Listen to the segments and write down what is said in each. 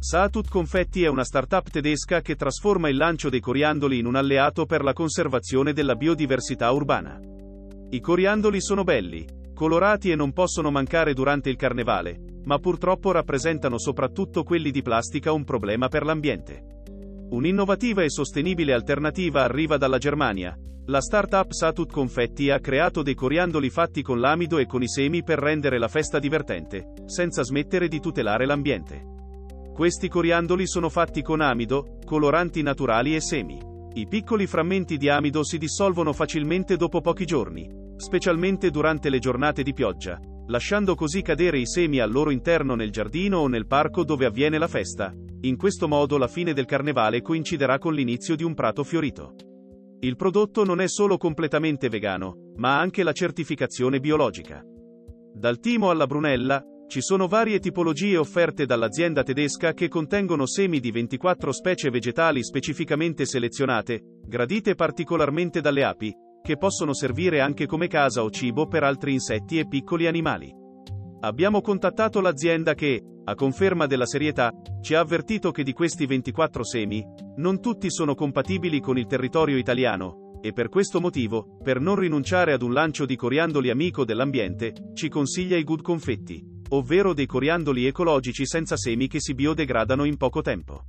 Saatut Confetti è una startup tedesca che trasforma il lancio dei coriandoli in un alleato per la conservazione della biodiversità urbana. I coriandoli sono belli, colorati e non possono mancare durante il carnevale, ma purtroppo rappresentano soprattutto quelli di plastica un problema per l'ambiente. Un'innovativa e sostenibile alternativa arriva dalla Germania. La startup Satut Confetti ha creato dei coriandoli fatti con l'amido e con i semi per rendere la festa divertente, senza smettere di tutelare l'ambiente. Questi coriandoli sono fatti con amido, coloranti naturali e semi. I piccoli frammenti di amido si dissolvono facilmente dopo pochi giorni, specialmente durante le giornate di pioggia, lasciando così cadere i semi al loro interno nel giardino o nel parco dove avviene la festa. In questo modo la fine del carnevale coinciderà con l'inizio di un prato fiorito. Il prodotto non è solo completamente vegano, ma ha anche la certificazione biologica. Dal timo alla brunella, ci sono varie tipologie offerte dall'azienda tedesca che contengono semi di 24 specie vegetali specificamente selezionate, gradite particolarmente dalle api, che possono servire anche come casa o cibo per altri insetti e piccoli animali. Abbiamo contattato l'azienda che, a conferma della serietà, ci ha avvertito che di questi 24 semi, non tutti sono compatibili con il territorio italiano, e per questo motivo, per non rinunciare ad un lancio di coriandoli amico dell'ambiente, ci consiglia i Good Confetti ovvero dei coriandoli ecologici senza semi che si biodegradano in poco tempo.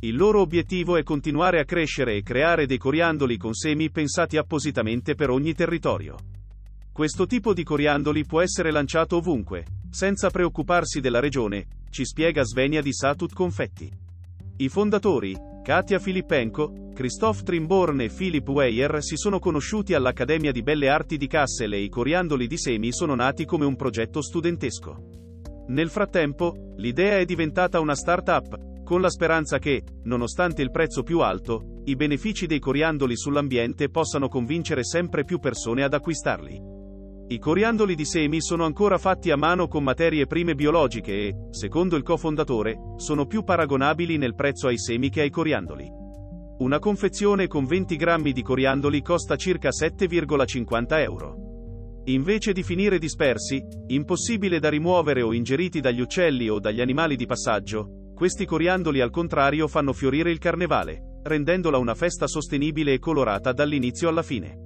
Il loro obiettivo è continuare a crescere e creare dei coriandoli con semi pensati appositamente per ogni territorio. Questo tipo di coriandoli può essere lanciato ovunque, senza preoccuparsi della regione, ci spiega Svenia di Satut Confetti. I fondatori, Katia Filippenko, Christoph Trimborn e Philip Weyer si sono conosciuti all'Accademia di Belle Arti di Kassel e i coriandoli di semi sono nati come un progetto studentesco. Nel frattempo, l'idea è diventata una start-up, con la speranza che, nonostante il prezzo più alto, i benefici dei coriandoli sull'ambiente possano convincere sempre più persone ad acquistarli. I coriandoli di semi sono ancora fatti a mano con materie prime biologiche e, secondo il cofondatore, sono più paragonabili nel prezzo ai semi che ai coriandoli. Una confezione con 20 grammi di coriandoli costa circa 7,50 euro. Invece di finire dispersi, impossibile da rimuovere o ingeriti dagli uccelli o dagli animali di passaggio, questi coriandoli al contrario fanno fiorire il carnevale, rendendola una festa sostenibile e colorata dall'inizio alla fine.